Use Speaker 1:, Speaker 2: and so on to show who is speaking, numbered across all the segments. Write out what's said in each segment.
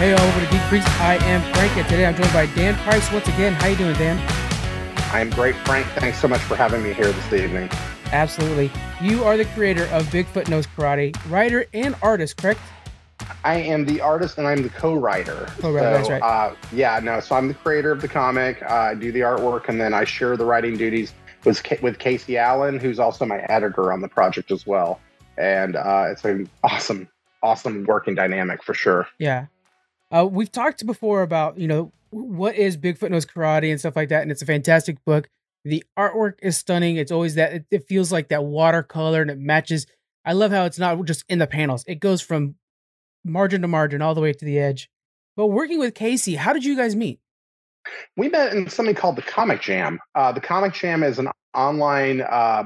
Speaker 1: Hey, all over to Geek Freaks. I am Frank, and today I'm joined by Dan Price once again. How you doing, Dan?
Speaker 2: I am great, Frank. Thanks so much for having me here this evening.
Speaker 1: Absolutely. You are the creator of Bigfoot Knows Karate, writer and artist, correct?
Speaker 2: I am the artist and I'm the co-writer.
Speaker 1: Co-writer, so, that's right. Uh,
Speaker 2: yeah, no. So I'm the creator of the comic. Uh, I do the artwork, and then I share the writing duties with with Casey Allen, who's also my editor on the project as well. And uh, it's an awesome, awesome working dynamic for sure.
Speaker 1: Yeah. Uh, we've talked before about you know what is Bigfoot knows karate and stuff like that, and it's a fantastic book. The artwork is stunning. It's always that it, it feels like that watercolor and it matches. I love how it's not just in the panels; it goes from margin to margin all the way to the edge. But working with Casey, how did you guys meet?
Speaker 2: We met in something called the Comic Jam. Uh, the Comic Jam is an online uh,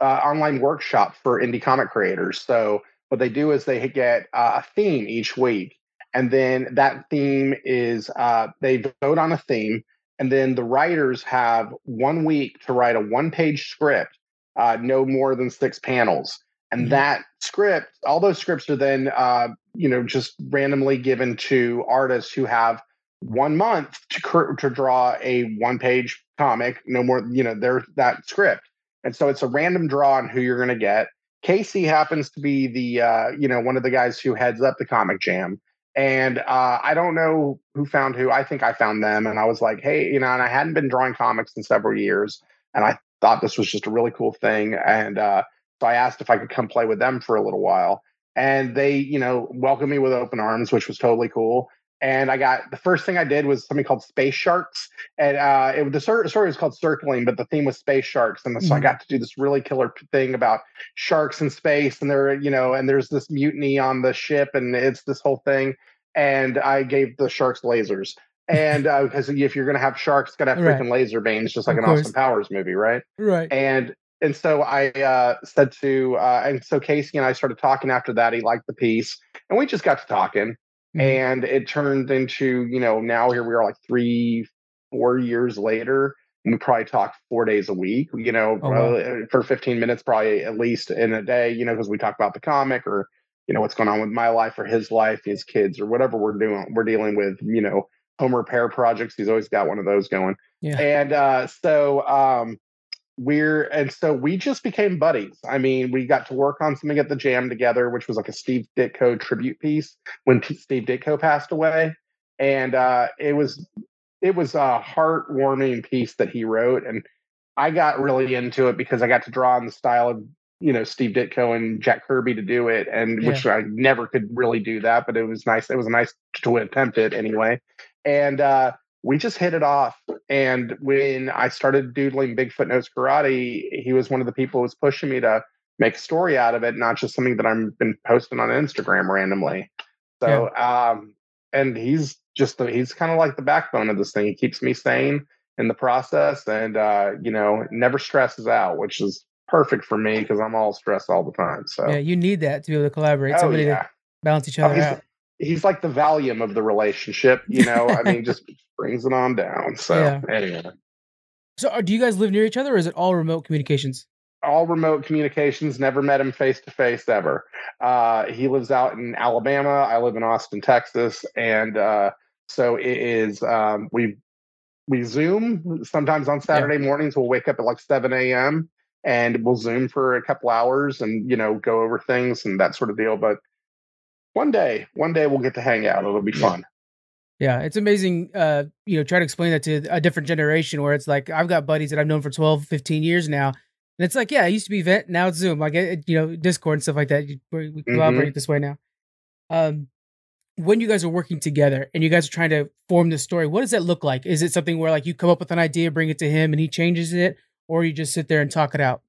Speaker 2: uh, online workshop for indie comic creators. So what they do is they get uh, a theme each week, and then that theme is uh, they vote on a theme and then the writers have one week to write a one page script uh, no more than six panels and mm-hmm. that script all those scripts are then uh, you know just randomly given to artists who have one month to, to draw a one page comic no more you know there's that script and so it's a random draw on who you're going to get casey happens to be the uh, you know one of the guys who heads up the comic jam and uh, I don't know who found who. I think I found them. And I was like, hey, you know, and I hadn't been drawing comics in several years. And I thought this was just a really cool thing. And uh, so I asked if I could come play with them for a little while. And they, you know, welcomed me with open arms, which was totally cool and I got the first thing I did was something called Space Sharks, and uh, it, the story was called Circling, but the theme was space sharks, and so mm-hmm. I got to do this really killer thing about sharks in space, and there, you know, and there's this mutiny on the ship, and it's this whole thing, and I gave the sharks lasers. And because uh, if you're going to have sharks, got to have freaking right. laser beams, just like of an course. Austin Powers movie, right?
Speaker 1: Right.
Speaker 2: And and so I uh, said to, uh, and so Casey and I started talking after that. He liked the piece, and we just got to talking Mm-hmm. And it turned into, you know, now here we are like three, four years later. And we probably talk four days a week, you know, oh, wow. uh, for 15 minutes, probably at least in a day, you know, because we talk about the comic or, you know, what's going on with my life or his life, his kids, or whatever we're doing. We're dealing with, you know, home repair projects. He's always got one of those going. Yeah. And uh, so, um, we're and so we just became buddies. I mean, we got to work on something at the jam together, which was like a Steve Ditko tribute piece when Steve Ditko passed away, and uh, it was it was a heartwarming piece that he wrote, and I got really into it because I got to draw in the style of you know Steve Ditko and Jack Kirby to do it, and yeah. which I never could really do that, but it was nice. It was a nice to attempt it anyway, and uh, we just hit it off. And when I started doodling Bigfoot Knows Karate, he was one of the people who was pushing me to make a story out of it, not just something that I've been posting on Instagram randomly. So, yeah. um, and he's just the, he's kind of like the backbone of this thing. He keeps me sane in the process, and uh, you know, never stresses out, which is perfect for me because I'm all stressed all the time. So
Speaker 1: yeah, you need that to be able to collaborate. Oh, Somebody yeah. to balance each oh, other oh, out
Speaker 2: he's like the Valium of the relationship, you know. I mean, just brings it on down. So yeah. anyway.
Speaker 1: So uh, do you guys live near each other or is it all remote communications?
Speaker 2: All remote communications, never met him face to face ever. Uh, he lives out in Alabama. I live in Austin, Texas. And uh, so it is, um, we, we Zoom sometimes on Saturday yeah. mornings. We'll wake up at like 7 a.m. and we'll Zoom for a couple hours and, you know, go over things and that sort of deal. But one day, one day we'll get to hang out. It'll be fun.
Speaker 1: Yeah, it's amazing. Uh, you know, try to explain that to a different generation where it's like I've got buddies that I've known for 12, 15 years now. And it's like, yeah, it used to be Vent, now it's Zoom, like it, you know, Discord and stuff like that. We mm-hmm. collaborate mm-hmm. this way now. Um, when you guys are working together and you guys are trying to form the story, what does that look like? Is it something where like you come up with an idea, bring it to him, and he changes it, or you just sit there and talk it out?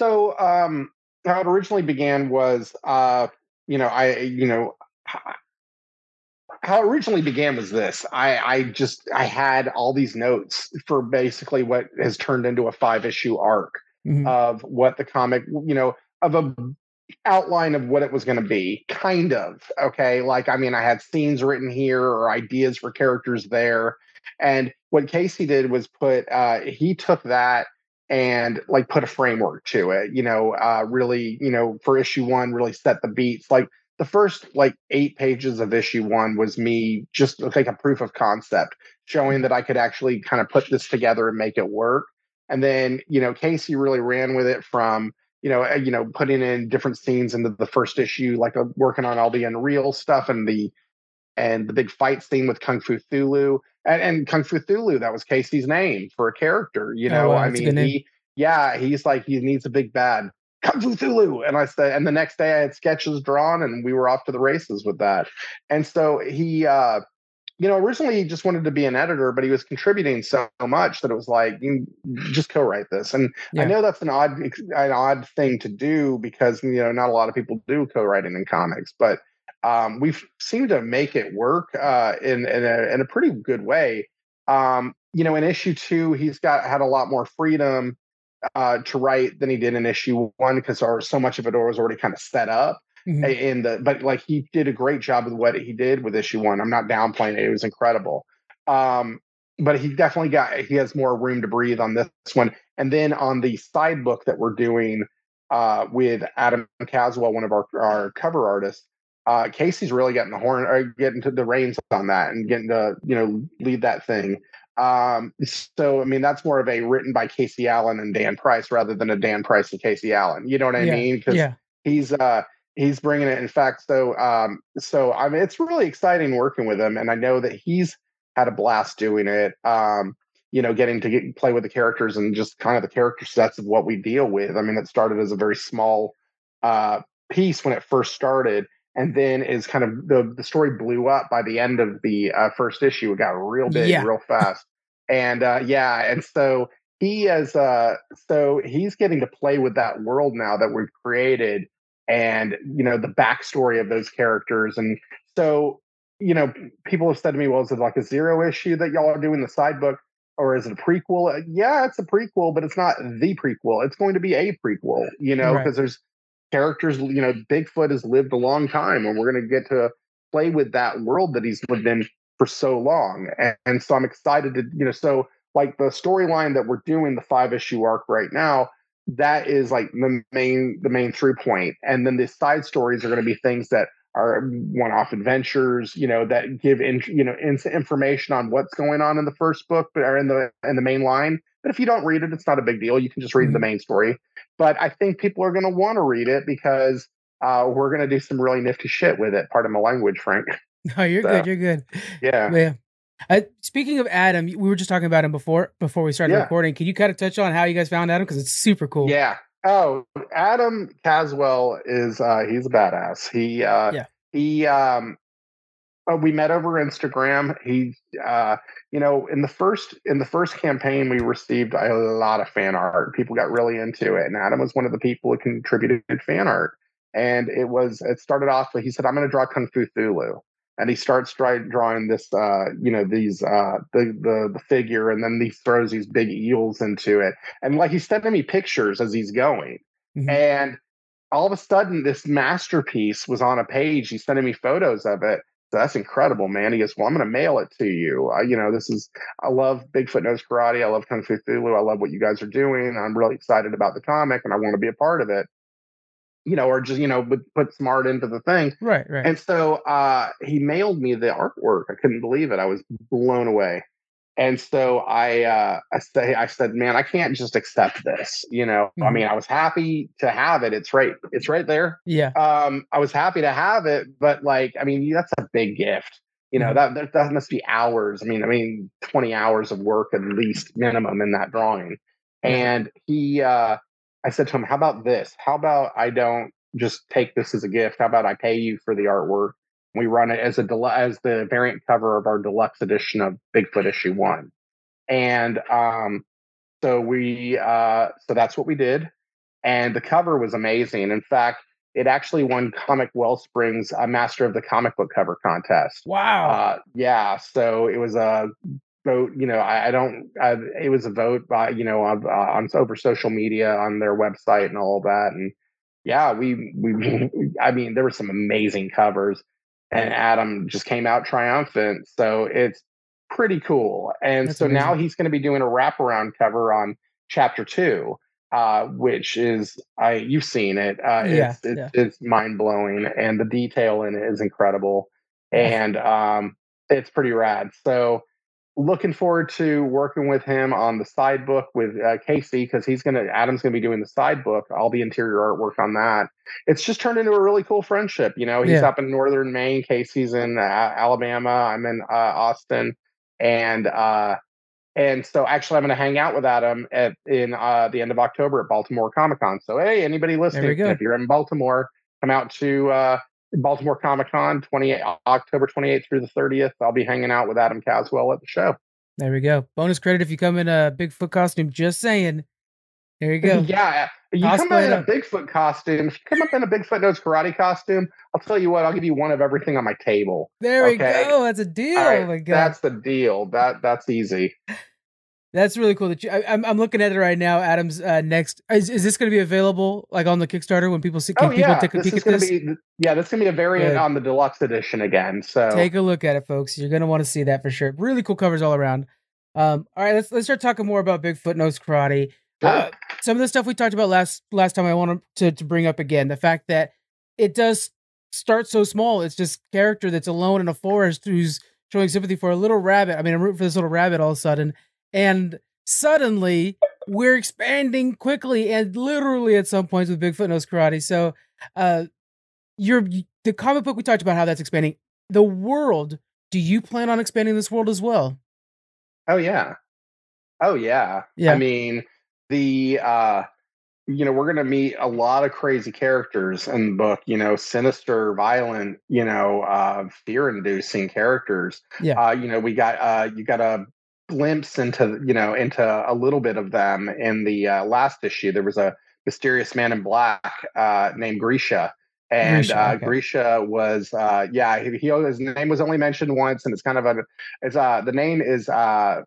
Speaker 2: So, um, how it originally began was uh, you know, I, you know, how it originally began was this. I, I just, I had all these notes for basically what has turned into a five issue arc mm-hmm. of what the comic, you know, of a outline of what it was going to be, kind of. Okay. Like, I mean, I had scenes written here or ideas for characters there. And what Casey did was put, uh, he took that and like put a framework to it, you know, uh, really, you know, for issue one, really set the beats. Like the first like eight pages of issue one was me just like a proof of concept showing that I could actually kind of put this together and make it work. And then, you know, Casey really ran with it from, you know, uh, you know, putting in different scenes into the first issue, like uh, working on all the Unreal stuff and the and the big fight scene with Kung Fu Thulu. And, and Kung Fu Thulu, that was Casey's name for a character. You oh, know, oh, wow, I mean, he, yeah, he's like he needs a big bad. Kung Fu Thulu. And I said, and the next day I had sketches drawn and we were off to the races with that. And so he, uh, you know, originally he just wanted to be an editor, but he was contributing so much that it was like, you just co-write this. And yeah. I know that's an odd, an odd thing to do because you know not a lot of people do co-writing in comics, but um, we've seemed to make it work uh, in in a, in a pretty good way. Um, you know, in issue two, he's got had a lot more freedom uh, to write than he did in issue one because so much of it was already kind of set up. Mm-hmm. In the but like he did a great job with what he did with issue one. I'm not downplaying it; it was incredible. Um, but he definitely got he has more room to breathe on this one. And then on the side book that we're doing uh, with Adam Caswell, one of our our cover artists, uh, Casey's really getting the horn or getting to the reins on that and getting to you know lead that thing. Um, so I mean, that's more of a written by Casey Allen and Dan Price rather than a Dan Price and Casey Allen. You know what I
Speaker 1: yeah.
Speaker 2: mean?
Speaker 1: Because yeah.
Speaker 2: he's uh he's bringing it. In fact, so um, so I mean, it's really exciting working with him, and I know that he's had a blast doing it. Um, you know, getting to get, play with the characters and just kind of the character sets of what we deal with. I mean, it started as a very small uh, piece when it first started, and then is kind of the the story blew up by the end of the uh, first issue. It got real big, yeah. real fast and uh, yeah, and so he is uh, so he's getting to play with that world now that we've created, and you know the backstory of those characters, and so you know people have said to me, well, is it like a zero issue that y'all are doing the side book? Or is it a prequel? Uh, yeah, it's a prequel, but it's not the prequel. It's going to be a prequel, you know, because right. there's characters, you know, Bigfoot has lived a long time and we're going to get to play with that world that he's lived in for so long. And, and so I'm excited to, you know, so like the storyline that we're doing, the five issue arc right now, that is like the main the main through point. And then the side stories are going to be things that are one-off adventures, you know, that give in, you know in, information on what's going on in the first book, but are in the in the main line. But if you don't read it, it's not a big deal. You can just read mm-hmm. the main story. But I think people are going to want to read it because uh, we're going to do some really nifty shit with it. Part of my language, Frank.
Speaker 1: No, you're so, good. You're good.
Speaker 2: Yeah.
Speaker 1: Yeah. Uh, speaking of Adam, we were just talking about him before before we started yeah. recording. Can you kind of touch on how you guys found Adam because it's super cool?
Speaker 2: Yeah. Oh, Adam Caswell is uh he's a badass. He uh yeah. he um uh, we met over Instagram. He uh you know in the first in the first campaign we received a lot of fan art. People got really into it and Adam was one of the people who contributed fan art. And it was it started off with he said I'm going to draw Kung Fu Thulu and he starts drawing this uh you know these uh the, the the figure and then he throws these big eels into it and like he's sending me pictures as he's going mm-hmm. and all of a sudden this masterpiece was on a page he's sending me photos of it so that's incredible man he goes well i'm going to mail it to you uh, you know this is i love bigfoot knows karate i love kung fu thulu i love what you guys are doing i'm really excited about the comic and i want to be a part of it you know, or just, you know, put, put smart into the thing.
Speaker 1: Right, right.
Speaker 2: And so uh, he mailed me the artwork. I couldn't believe it. I was blown away. And so I, uh, I say, I said, man, I can't just accept this. You know, mm-hmm. I mean, I was happy to have it. It's right. It's right there.
Speaker 1: Yeah.
Speaker 2: Um, I was happy to have it, but like, I mean, that's a big gift. You know, mm-hmm. that, that must be hours. I mean, I mean, 20 hours of work at least minimum in that drawing. And he, uh, I said to him, How about this? How about I don't just take this as a gift? How about I pay you for the artwork? We run it as a as the variant cover of our deluxe edition of Bigfoot issue one. And um, so we uh, so that's what we did. And the cover was amazing. In fact, it actually won Comic Wellspring's a Master of the Comic Book Cover contest.
Speaker 1: Wow.
Speaker 2: Uh, yeah. So it was a vote. You know, I, I don't. I, it was a vote by you know on, uh, on over social media on their website and all that. And yeah, we we. I mean, there were some amazing covers, and Adam just came out triumphant. So it's pretty cool. And That's so amazing. now he's going to be doing a wraparound cover on chapter two. uh, which is I you've seen it. Uh,
Speaker 1: Yeah,
Speaker 2: it's it's,
Speaker 1: yeah.
Speaker 2: it's mind blowing, and the detail in it is incredible, and um, it's pretty rad. So looking forward to working with him on the side book with uh, Casey because he's gonna Adam's gonna be doing the side book. All the interior artwork on that. It's just turned into a really cool friendship. You know, he's
Speaker 1: Yeah.
Speaker 2: up in northern Maine. Casey's in uh, Alabama. I'm in uh, Austin, and uh, and so actually I'm going to hang out with Adam at in uh, the end of October at Baltimore Comic Con. So hey, anybody listening, if you're in Baltimore, come out to uh, Baltimore Comic Con, 28 October 28th through the 30th. I'll be hanging out with Adam Caswell at the show.
Speaker 1: There we go. Bonus credit if you come in a Bigfoot costume. Just saying. There you go.
Speaker 2: Yeah, you come
Speaker 1: Cosplay
Speaker 2: out in a
Speaker 1: up.
Speaker 2: Bigfoot costume. If you come up in a Bigfoot knows karate costume, I'll tell you what. I'll give you one of everything on my table.
Speaker 1: There we go. That's a deal.
Speaker 2: Right,
Speaker 1: oh my god.
Speaker 2: that's the deal. That that's easy.
Speaker 1: That's really cool. That you, I, I'm I'm looking at it right now. Adam's uh, next is, is this going to be available like on the Kickstarter when people see? Can
Speaker 2: Oh
Speaker 1: people
Speaker 2: yeah,
Speaker 1: take a
Speaker 2: this
Speaker 1: peek
Speaker 2: is
Speaker 1: at
Speaker 2: going
Speaker 1: this?
Speaker 2: to be yeah, this is going to be a variant on the deluxe edition again. So
Speaker 1: Take a look at it, folks. You're going to want to see that for sure. Really cool covers all around. Um, all right, let's let's start talking more about Bigfoot knows karate.
Speaker 2: Sure.
Speaker 1: Uh, some of the stuff we talked about last last time, I want to to bring up again the fact that it does start so small. It's just character that's alone in a forest who's showing sympathy for a little rabbit. I mean, I'm rooting for this little rabbit all of a sudden, and suddenly we're expanding quickly and literally at some points with Bigfoot knows karate. So, uh, your the comic book we talked about how that's expanding. The world. Do you plan on expanding this world as well?
Speaker 2: Oh yeah. Oh yeah.
Speaker 1: Yeah.
Speaker 2: I mean, the uh you know, we're going to meet a lot of crazy characters in the book, you know, sinister, violent, you know, uh fear-inducing characters.
Speaker 1: Yeah.
Speaker 2: Uh you know, we got uh you got a glimpse into, you know, into a little bit of them in the uh, last issue. There was a mysterious man in black uh named Grisha and
Speaker 1: Grisha,
Speaker 2: uh. Grisha was, uh, yeah, he, he his name was only mentioned once, and it's kind of a, it's uh, the name is uh,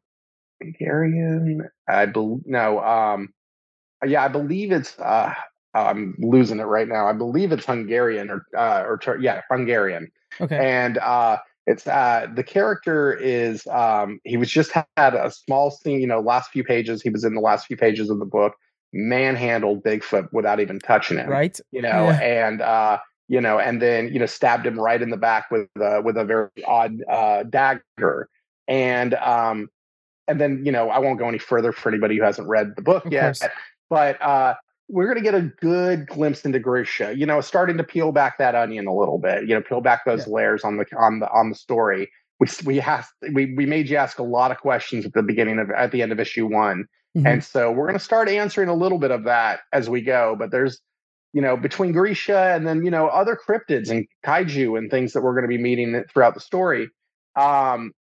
Speaker 2: Hungarian. I believe no, um, yeah, I believe it's. Uh, I'm losing it right now. I believe it's Hungarian or uh, or yeah, Hungarian
Speaker 1: Okay.
Speaker 2: and uh it's uh the character is um he was just had a small scene you know last few pages he was in the last few pages of the book manhandled bigfoot without even touching him
Speaker 1: right.
Speaker 2: you know
Speaker 1: Yeah.
Speaker 2: and uh you know and then you know stabbed him right in the back with uh, with a very odd uh dagger and um and then you know i won't go any further for anybody who hasn't read the book
Speaker 1: Of
Speaker 2: yet
Speaker 1: course.
Speaker 2: but uh we're going to get a good glimpse into Grisha, you know, starting to peel back that onion a little bit, you know, peel back those layers on the on the on the story. We we asked we we made you ask a lot of questions at the beginning of at the end of issue one,
Speaker 1: Mhm.
Speaker 2: and so we're going to start answering a little bit of that as we go. But there's, you know, between Grisha and then you know other cryptids and kaiju and things that we're going to be meeting throughout the story. Um,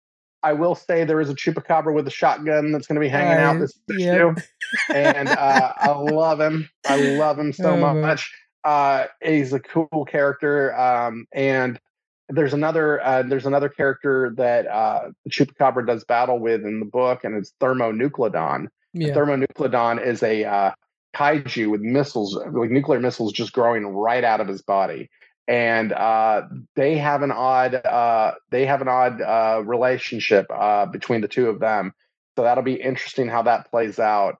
Speaker 2: I will say there is a chupacabra with a shotgun that's going to be hanging out this
Speaker 1: yep.
Speaker 2: issue and uh, I love him. I love him so
Speaker 1: Oh,
Speaker 2: much. Uh, he's a cool character. Um, and there's another uh, there's another character that uh, the Chupacabra does battle with in the book, and it's Thermonucleodon.
Speaker 1: yeah.
Speaker 2: Thermonucleodon is a uh, kaiju with missiles, like nuclear missiles, just growing right out of his body. And uh, they have an odd uh, they have an odd uh, relationship uh, between the two of them. So that'll be interesting how that plays out.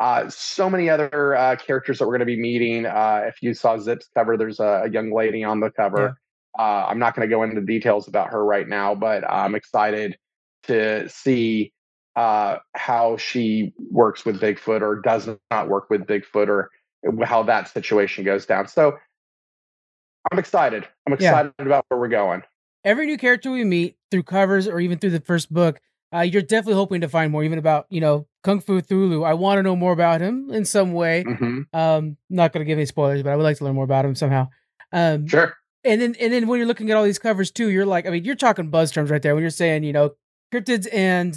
Speaker 2: Uh, so many other uh, characters that we're going to be meeting. Uh, if you saw Zip's cover, there's a, a young lady on the cover. Uh, I'm not going to go into details about her right now, but I'm excited to see uh, how she works with Bigfoot or does not work with Bigfoot or how that situation goes down. So I'm excited. I'm
Speaker 1: Yeah.
Speaker 2: excited about where we're going.
Speaker 1: Every new character we meet through covers or even through the first book, uh, you're definitely hoping to find more, even about you know Kung Fu Thulu. I want to know more about him in some way.
Speaker 2: hmm
Speaker 1: Um, not going to give any spoilers, but I would like to learn more about him somehow. Um,
Speaker 2: Sure.
Speaker 1: and then and then when you're looking at all these covers too, you're like, I mean, you're talking buzz terms right there when you're saying, you know, cryptids and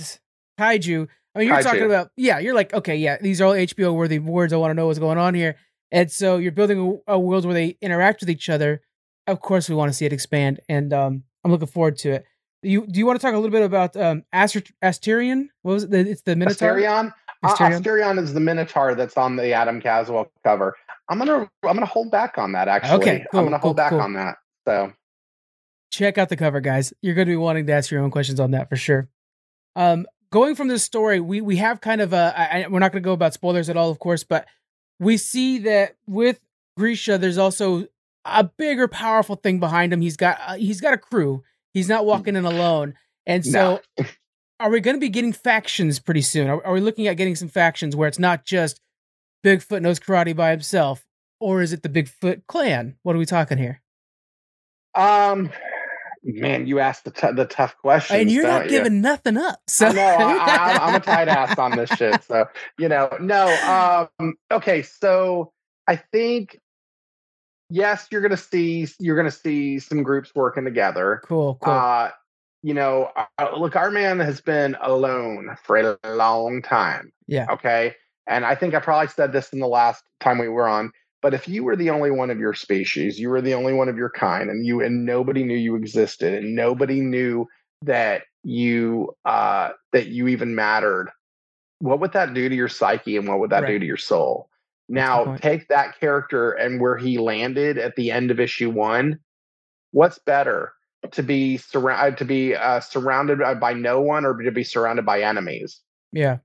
Speaker 1: kaiju. I mean, you're talking about yeah, you're like, okay, yeah, these are all HBO worthy words. I want to know what's going on here, and so you're building a, a world where they interact with each other. Of course, we want to see it expand, and um, I'm looking forward to it. You do you want to talk a little bit about um Aster- Asterion? What was it? It's the Minotaur.
Speaker 2: Asterion. Uh,
Speaker 1: Asterion?
Speaker 2: Asterion is the Minotaur that's on the Adam Caswell cover. I'm gonna I'm gonna hold back on that actually.
Speaker 1: Okay, cool,
Speaker 2: I'm gonna hold
Speaker 1: cool,
Speaker 2: back
Speaker 1: cool.
Speaker 2: on that. So
Speaker 1: check out the cover, guys. You're going to be wanting to ask your own questions on that for sure. Um, going from this story, we we have kind of a. I- we're not going to go about spoilers at all, of course, but we see that with Grisha, there's also a bigger, powerful thing behind him. He's got uh, he's got a crew. He's not walking in alone. And so, no. are we going to be getting factions pretty soon? Are, are, we looking at getting some factions where it's not just Bigfoot knows karate by himself, or is it the Bigfoot clan? What are we talking here?
Speaker 2: Um, man, you asked the t- the tough questions,
Speaker 1: and you're not giving you? nothing up. So
Speaker 2: no, I, am a tight ass on this shit. So you know, no. Um, okay, so I think yes, you're gonna see you're gonna see some groups working together.
Speaker 1: Cool, cool.
Speaker 2: Uh, you know, uh, look, our man has been alone for a long time.
Speaker 1: Yeah.
Speaker 2: Okay. And I think I probably said this in the last time we were on. But if you were the only one of your species, you were the only one of your kind, and you and nobody knew you existed, and nobody knew that you uh, that you even mattered, what would that do to your psyche, and what would that right. do to your soul? Now, take that character and where he landed at the end of issue one. What's better, to be surrounded to be uh, surrounded by no one, or to be surrounded by enemies?
Speaker 1: Yeah.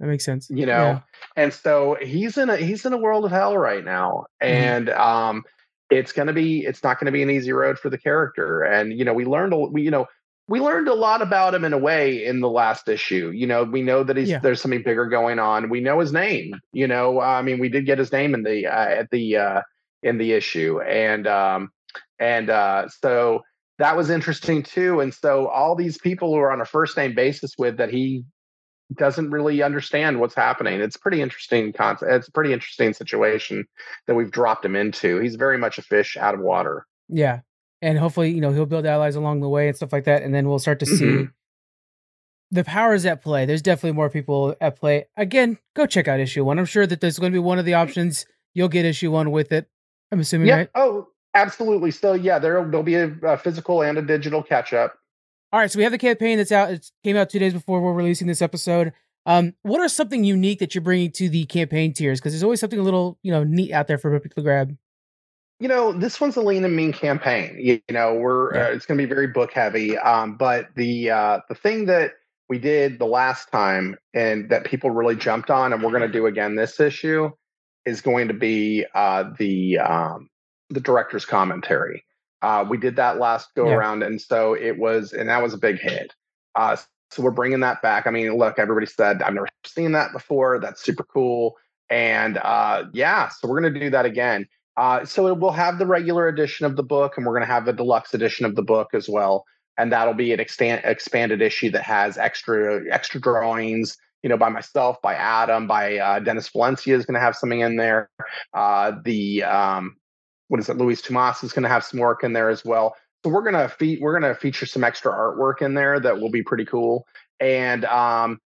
Speaker 1: That makes sense.
Speaker 2: You know, yeah. and so he's in a he's in a world of hell right now, mm-hmm. and um, it's gonna be it's not gonna be an easy road for the character. And you know, we learned a, we you know we learned a lot about him in a way in the last issue. You know, we know that he's yeah. there's something bigger going on. We know his name. You know, I mean, we did get his name in the uh, at the uh, in the issue, and um, and uh, so that was interesting too. And so all these people who are on a first name basis with that he doesn't really understand what's happening. It's pretty interesting concept. It's a pretty interesting situation that we've dropped him into. He's very much a fish out of water.
Speaker 1: Yeah. And hopefully, you know, he'll build allies along the way and stuff like that. And then we'll start to see mm-hmm. the powers at play. There's definitely more people at play. Again, go check out issue one. I'm sure that there's going to be one of the options. You'll get issue one with it. I'm assuming,
Speaker 2: yeah.
Speaker 1: right?
Speaker 2: Oh, absolutely. So yeah, there there'll be a, a physical and a digital catch up.
Speaker 1: All right, so we have the campaign that's out. It came out two days before we're releasing this episode. Um, what are something unique that you're bringing to the campaign tiers? Because there's always something a little, you know, neat out there for people to grab.
Speaker 2: You know, this one's a lean and mean campaign. You, you know, we're yeah. uh, it's going to be very book heavy. Um, but the uh, the thing that we did the last time and that people really jumped on, and we're going to do again this issue, is going to be uh, the um, the director's commentary. Uh, we did that last go yeah. around, and so it was, and that was a big hit. Uh, so we're bringing that back. I mean, look, everybody said I've never seen that before. That's super cool, and uh, yeah, so we're gonna do that again. Uh, so we'll have the regular edition of the book, and we're gonna have a deluxe edition of the book as well, and that'll be an expand, expanded issue that has extra extra drawings. You know, by myself, by Adam, by uh, Dennis Valencia is going to have something in there. Uh, the um, what is it? Luis Tomas is going to have some work in there as well. So we're gonna fe- we're gonna feature some extra artwork in there that will be pretty cool. And um,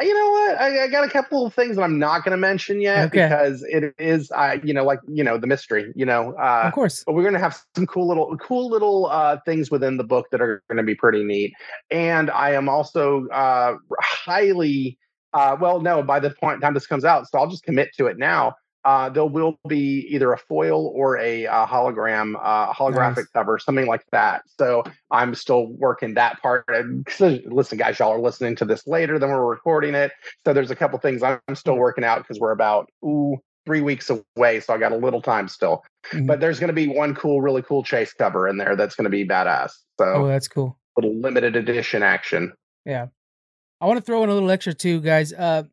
Speaker 2: you know what? I, I, got a couple of things that I'm not going to mention yet okay. because it is, uh, you know, like you know, the mystery. You know, uh,
Speaker 1: of course.
Speaker 2: But we're going to have some cool little, cool little uh, things within the book that are going to be pretty neat. And I am also uh, highly, uh, well, no, by the point time this comes out, so I'll just commit to it now uh, there will be either a foil or a, uh, hologram, uh, holographic nice. cover, something like that. So I'm still working that part. And listen, guys, y'all are listening to this later than we're recording it. So there's a couple things I'm still mm-hmm. working out because we're about ooh three weeks away, so I got a little time still. Mm-hmm. But there's going to be one cool, really cool chase cover in there that's going to be badass. So
Speaker 1: oh, that's cool.
Speaker 2: Little limited edition action.
Speaker 1: Yeah. I want to throw in a little extra too, guys. Uh,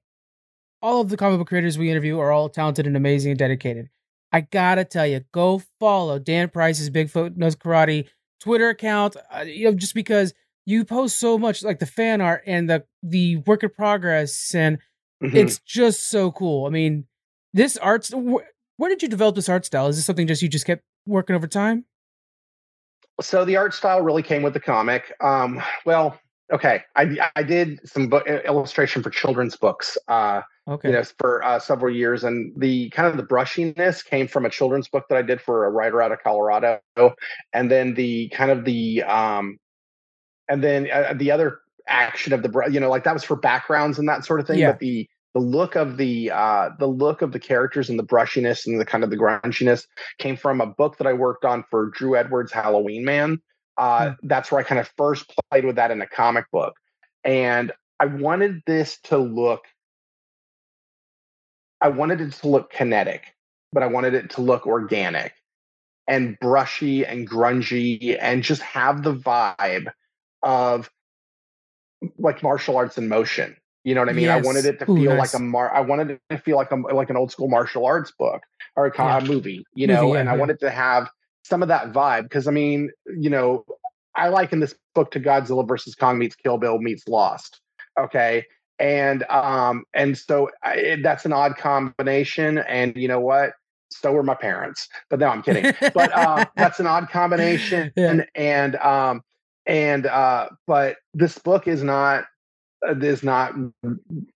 Speaker 1: all of the comic book creators we interview are all talented and amazing and dedicated. I gotta tell you, go follow Dan Price's Bigfoot Knows Karate Twitter account. Uh, you know, just because you post so much, like the fan art and the the work in progress, and mm-hmm. it's just so cool. I mean, this art. Wh- where did you develop this art style? Is this something just you just kept working over time?
Speaker 2: So the art style really came with the comic. Um, well, okay, I I did some book illustration for children's books. Uh,
Speaker 1: okay.
Speaker 2: you know, for uh, several years. And the kind of the brushiness came from a children's book that I did for a writer out of Colorado. And then the kind of the, um, and then uh, the other action of the, you know, like that was for backgrounds and that sort of thing. Yeah. But the, the look of the uh, the look of the characters and the brushiness and the kind of the grunginess came from a book that I worked on for Drew Edwards Halloween Man. Uh, mm. That's where I kind of first played with that in a comic book, and I wanted this to look I wanted it to look kinetic, but I wanted it to look organic and brushy and grungy and just have the vibe of like martial arts in motion. You know what I mean? Yes. I wanted it to Ooh, feel nice. like a mar. I wanted it to feel like a like an old school martial arts book or a, yeah. movie. You know, movie, yeah, and yeah. I wanted to have some of that vibe because I mean, you know, I liken this book to Godzilla versus Kong meets Kill Bill meets Lost. Okay, and um and so I, that's an odd combination. And you know what? So were my parents, but no, I'm kidding. but uh, that's an odd combination, and and um and uh, but this book is not uh, is not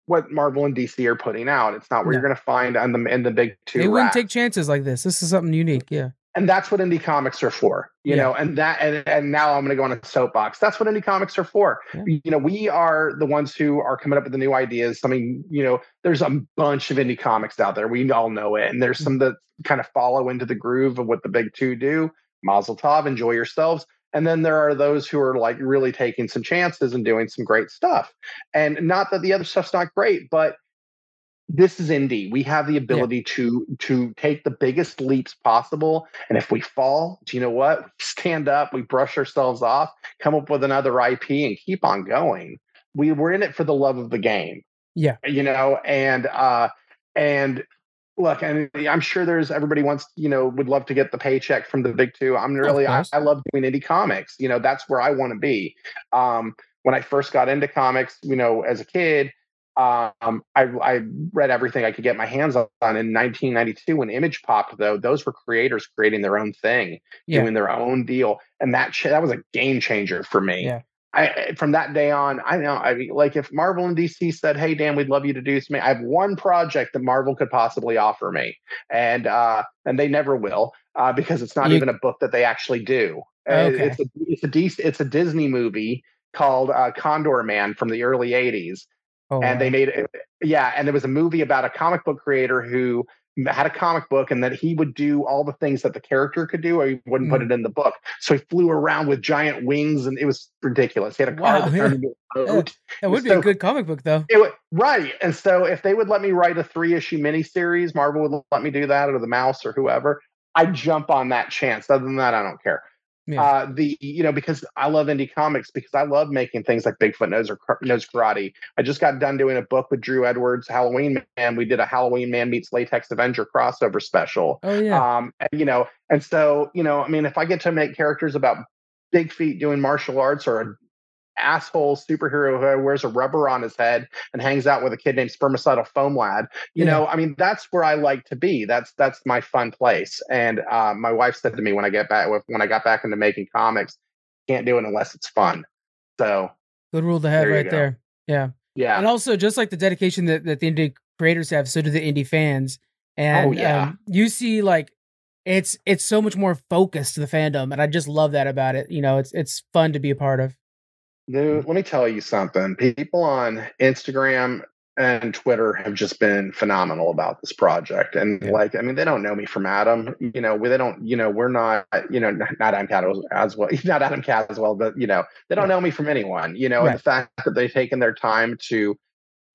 Speaker 2: what Marvel and DC are putting out. It's not where you're going to find on the in the big two.
Speaker 1: They wouldn't take chances like this. This is something unique. Yeah.
Speaker 2: And that's what indie comics are for, you yeah. know. And that, and, and now I'm going to go on a soapbox. That's what indie comics are for. Yeah. You know, we are the ones who are coming up with the new ideas. I mean, you know, there's a bunch of indie comics out there. We all know it, and there's mm. some that kind of follow into the groove of what the big two do. Mazel tov, enjoy yourselves. And then there are those who are like really taking some chances and doing some great stuff. And not that the other stuff's not great, but this is indie. We have the ability yeah. to to take the biggest leaps possible. And if we fall, do you know what? We stand up, we brush ourselves off, come up with another IP and keep on going. We were in it for the love of the game.
Speaker 1: Yeah.
Speaker 2: You know, and uh and look, and I'm sure there's everybody wants, you know, would love to get the paycheck from the big two. I'm really, I, I, love doing indie comics. You know, that's where I want to be. Um, when I first got into comics, you know, as a kid, um, I, I read everything I could get my hands on. In 1992, when Image popped, though, those were creators creating their own thing, yeah. doing their own deal, and that ch- that was a game changer for me.
Speaker 1: Yeah.
Speaker 2: I from that day on, I know I mean, like if Marvel and DC said, "Hey Dan, we'd love you to do something," I have one project that Marvel could possibly offer me, and uh, and they never will uh, because it's not you, even a book that they actually do. Uh, okay. It's a it's a it's a Disney movie called uh, Condorman from the early '80s, oh, and they made it. Yeah, and there was a movie about a comic book creator who had a comic book and that he would do all the things that the character could do or he wouldn't mm. put it in the book. So he flew around with giant wings and it was ridiculous. He had a car wow, that turned into a boat.
Speaker 1: Would so, be a good comic book though.
Speaker 2: Would, right. And so if they would let me write a three issue miniseries marvel would let me do that or the mouse or whoever i'd jump on that chance. Other than that i don't care yeah. Uh, the you know because I love indie comics because I love making things like Bigfoot knows or knows karate. I just got done doing a book with Drew Edwards, Halloween Man. We did a Halloween Man meets Latex Avenger crossover special.
Speaker 1: Oh yeah. Um,
Speaker 2: and, you know, and so you know, I mean, if I get to make characters about big feet doing martial arts or asshole superhero who wears a rubber on his head and hangs out with a kid named Spermicidal Foam Lad. You yeah. know, I mean, that's where I like to be. That's that's my fun place. And uh, my wife said to me when I get back when I got back into making comics, can't do it unless it's fun. So
Speaker 1: good rule to have there right there. Yeah.
Speaker 2: Yeah.
Speaker 1: And also just like the dedication that, that the indie creators have, so do the indie fans. And oh, yeah. Um, you see like it's it's so much more focused to the fandom and I just love that about it. You know, it's it's fun to be a part of.
Speaker 2: Dude, let me tell you something. People on Instagram and Twitter have just been phenomenal about this project. And yeah. like, I mean, they don't know me from Adam. You know, they don't. You know, we're not. You know, not Adam Caswell as well. Not Adam Caswell, but you know, they don't know me from anyone. You know, right. and the fact that they've taken their time to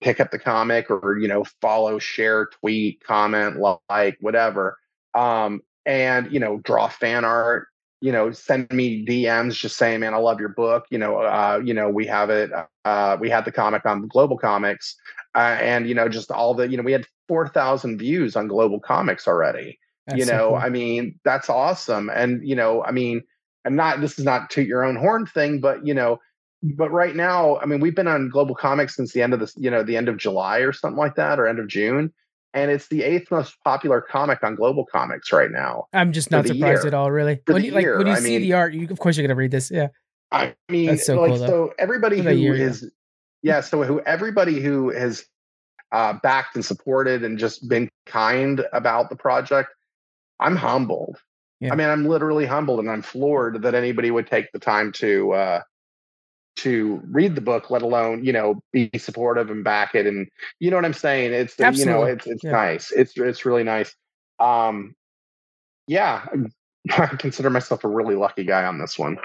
Speaker 2: pick up the comic or you know follow, share, tweet, comment, like, whatever. Um, and you know, draw fan art you know, send me DMs just saying, man, I love your book. You know, uh, you know, we have it. Uh, we had the comic on Global Comics, uh, and you know, just all the, you know, we had four thousand views on Global Comics already. That's you know, so cool. I mean, that's awesome. And you know, I mean, I'm not. This is not to your own horn thing, but you know, but right now, I mean, we've been on Global Comics since the end of this, you know, the end of July or something like that, or end of June and it's the eighth most popular comic on Global Comics right now.
Speaker 1: I'm just not surprised year. at all, really. For when you, like when you I see mean, the art, you of course you're gonna read this. Yeah.
Speaker 2: I mean, That's so like cool, so everybody who year, is yeah. yeah, so who everybody who has uh, backed and supported and just been kind about the project, I'm humbled. Yeah. I mean, I'm literally humbled and I'm floored that anybody would take the time to uh, to read the book, let alone you know be supportive and back it. And you know what I'm saying? It's you know it's it's yeah. nice. It's it's really nice. Um, yeah, I consider myself a really lucky guy on this one.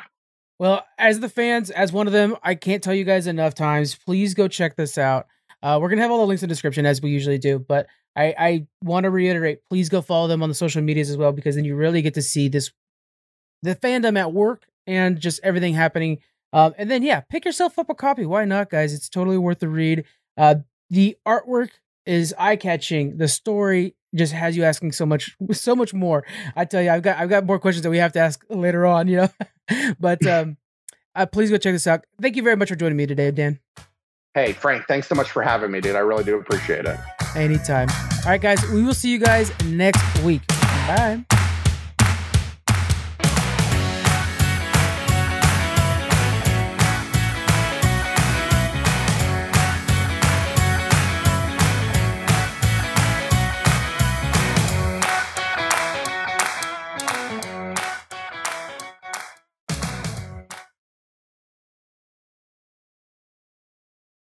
Speaker 1: Well, as the fans, as one of them, I can't tell you guys enough times. Please go check this out. Uh, we're gonna have all the links in the description as we usually do, but I, I want to reiterate, please go follow them on the social medias as well, because then you really get to see this the fandom at work and just everything happening. Um, and then yeah, pick yourself up a copy. Why not, guys? It's totally worth the read. Uh, the artwork is eye catching. The story just has you asking so much, so much more. I tell you, I've got I've got more questions that we have to ask later on. You know, but um, uh, please go check this out. Thank you very much for joining me today, Dan.
Speaker 2: Hey, Frank, thanks so much for having me, dude. I really do appreciate it.
Speaker 1: Anytime. All right, guys, we will see you guys next week. Bye.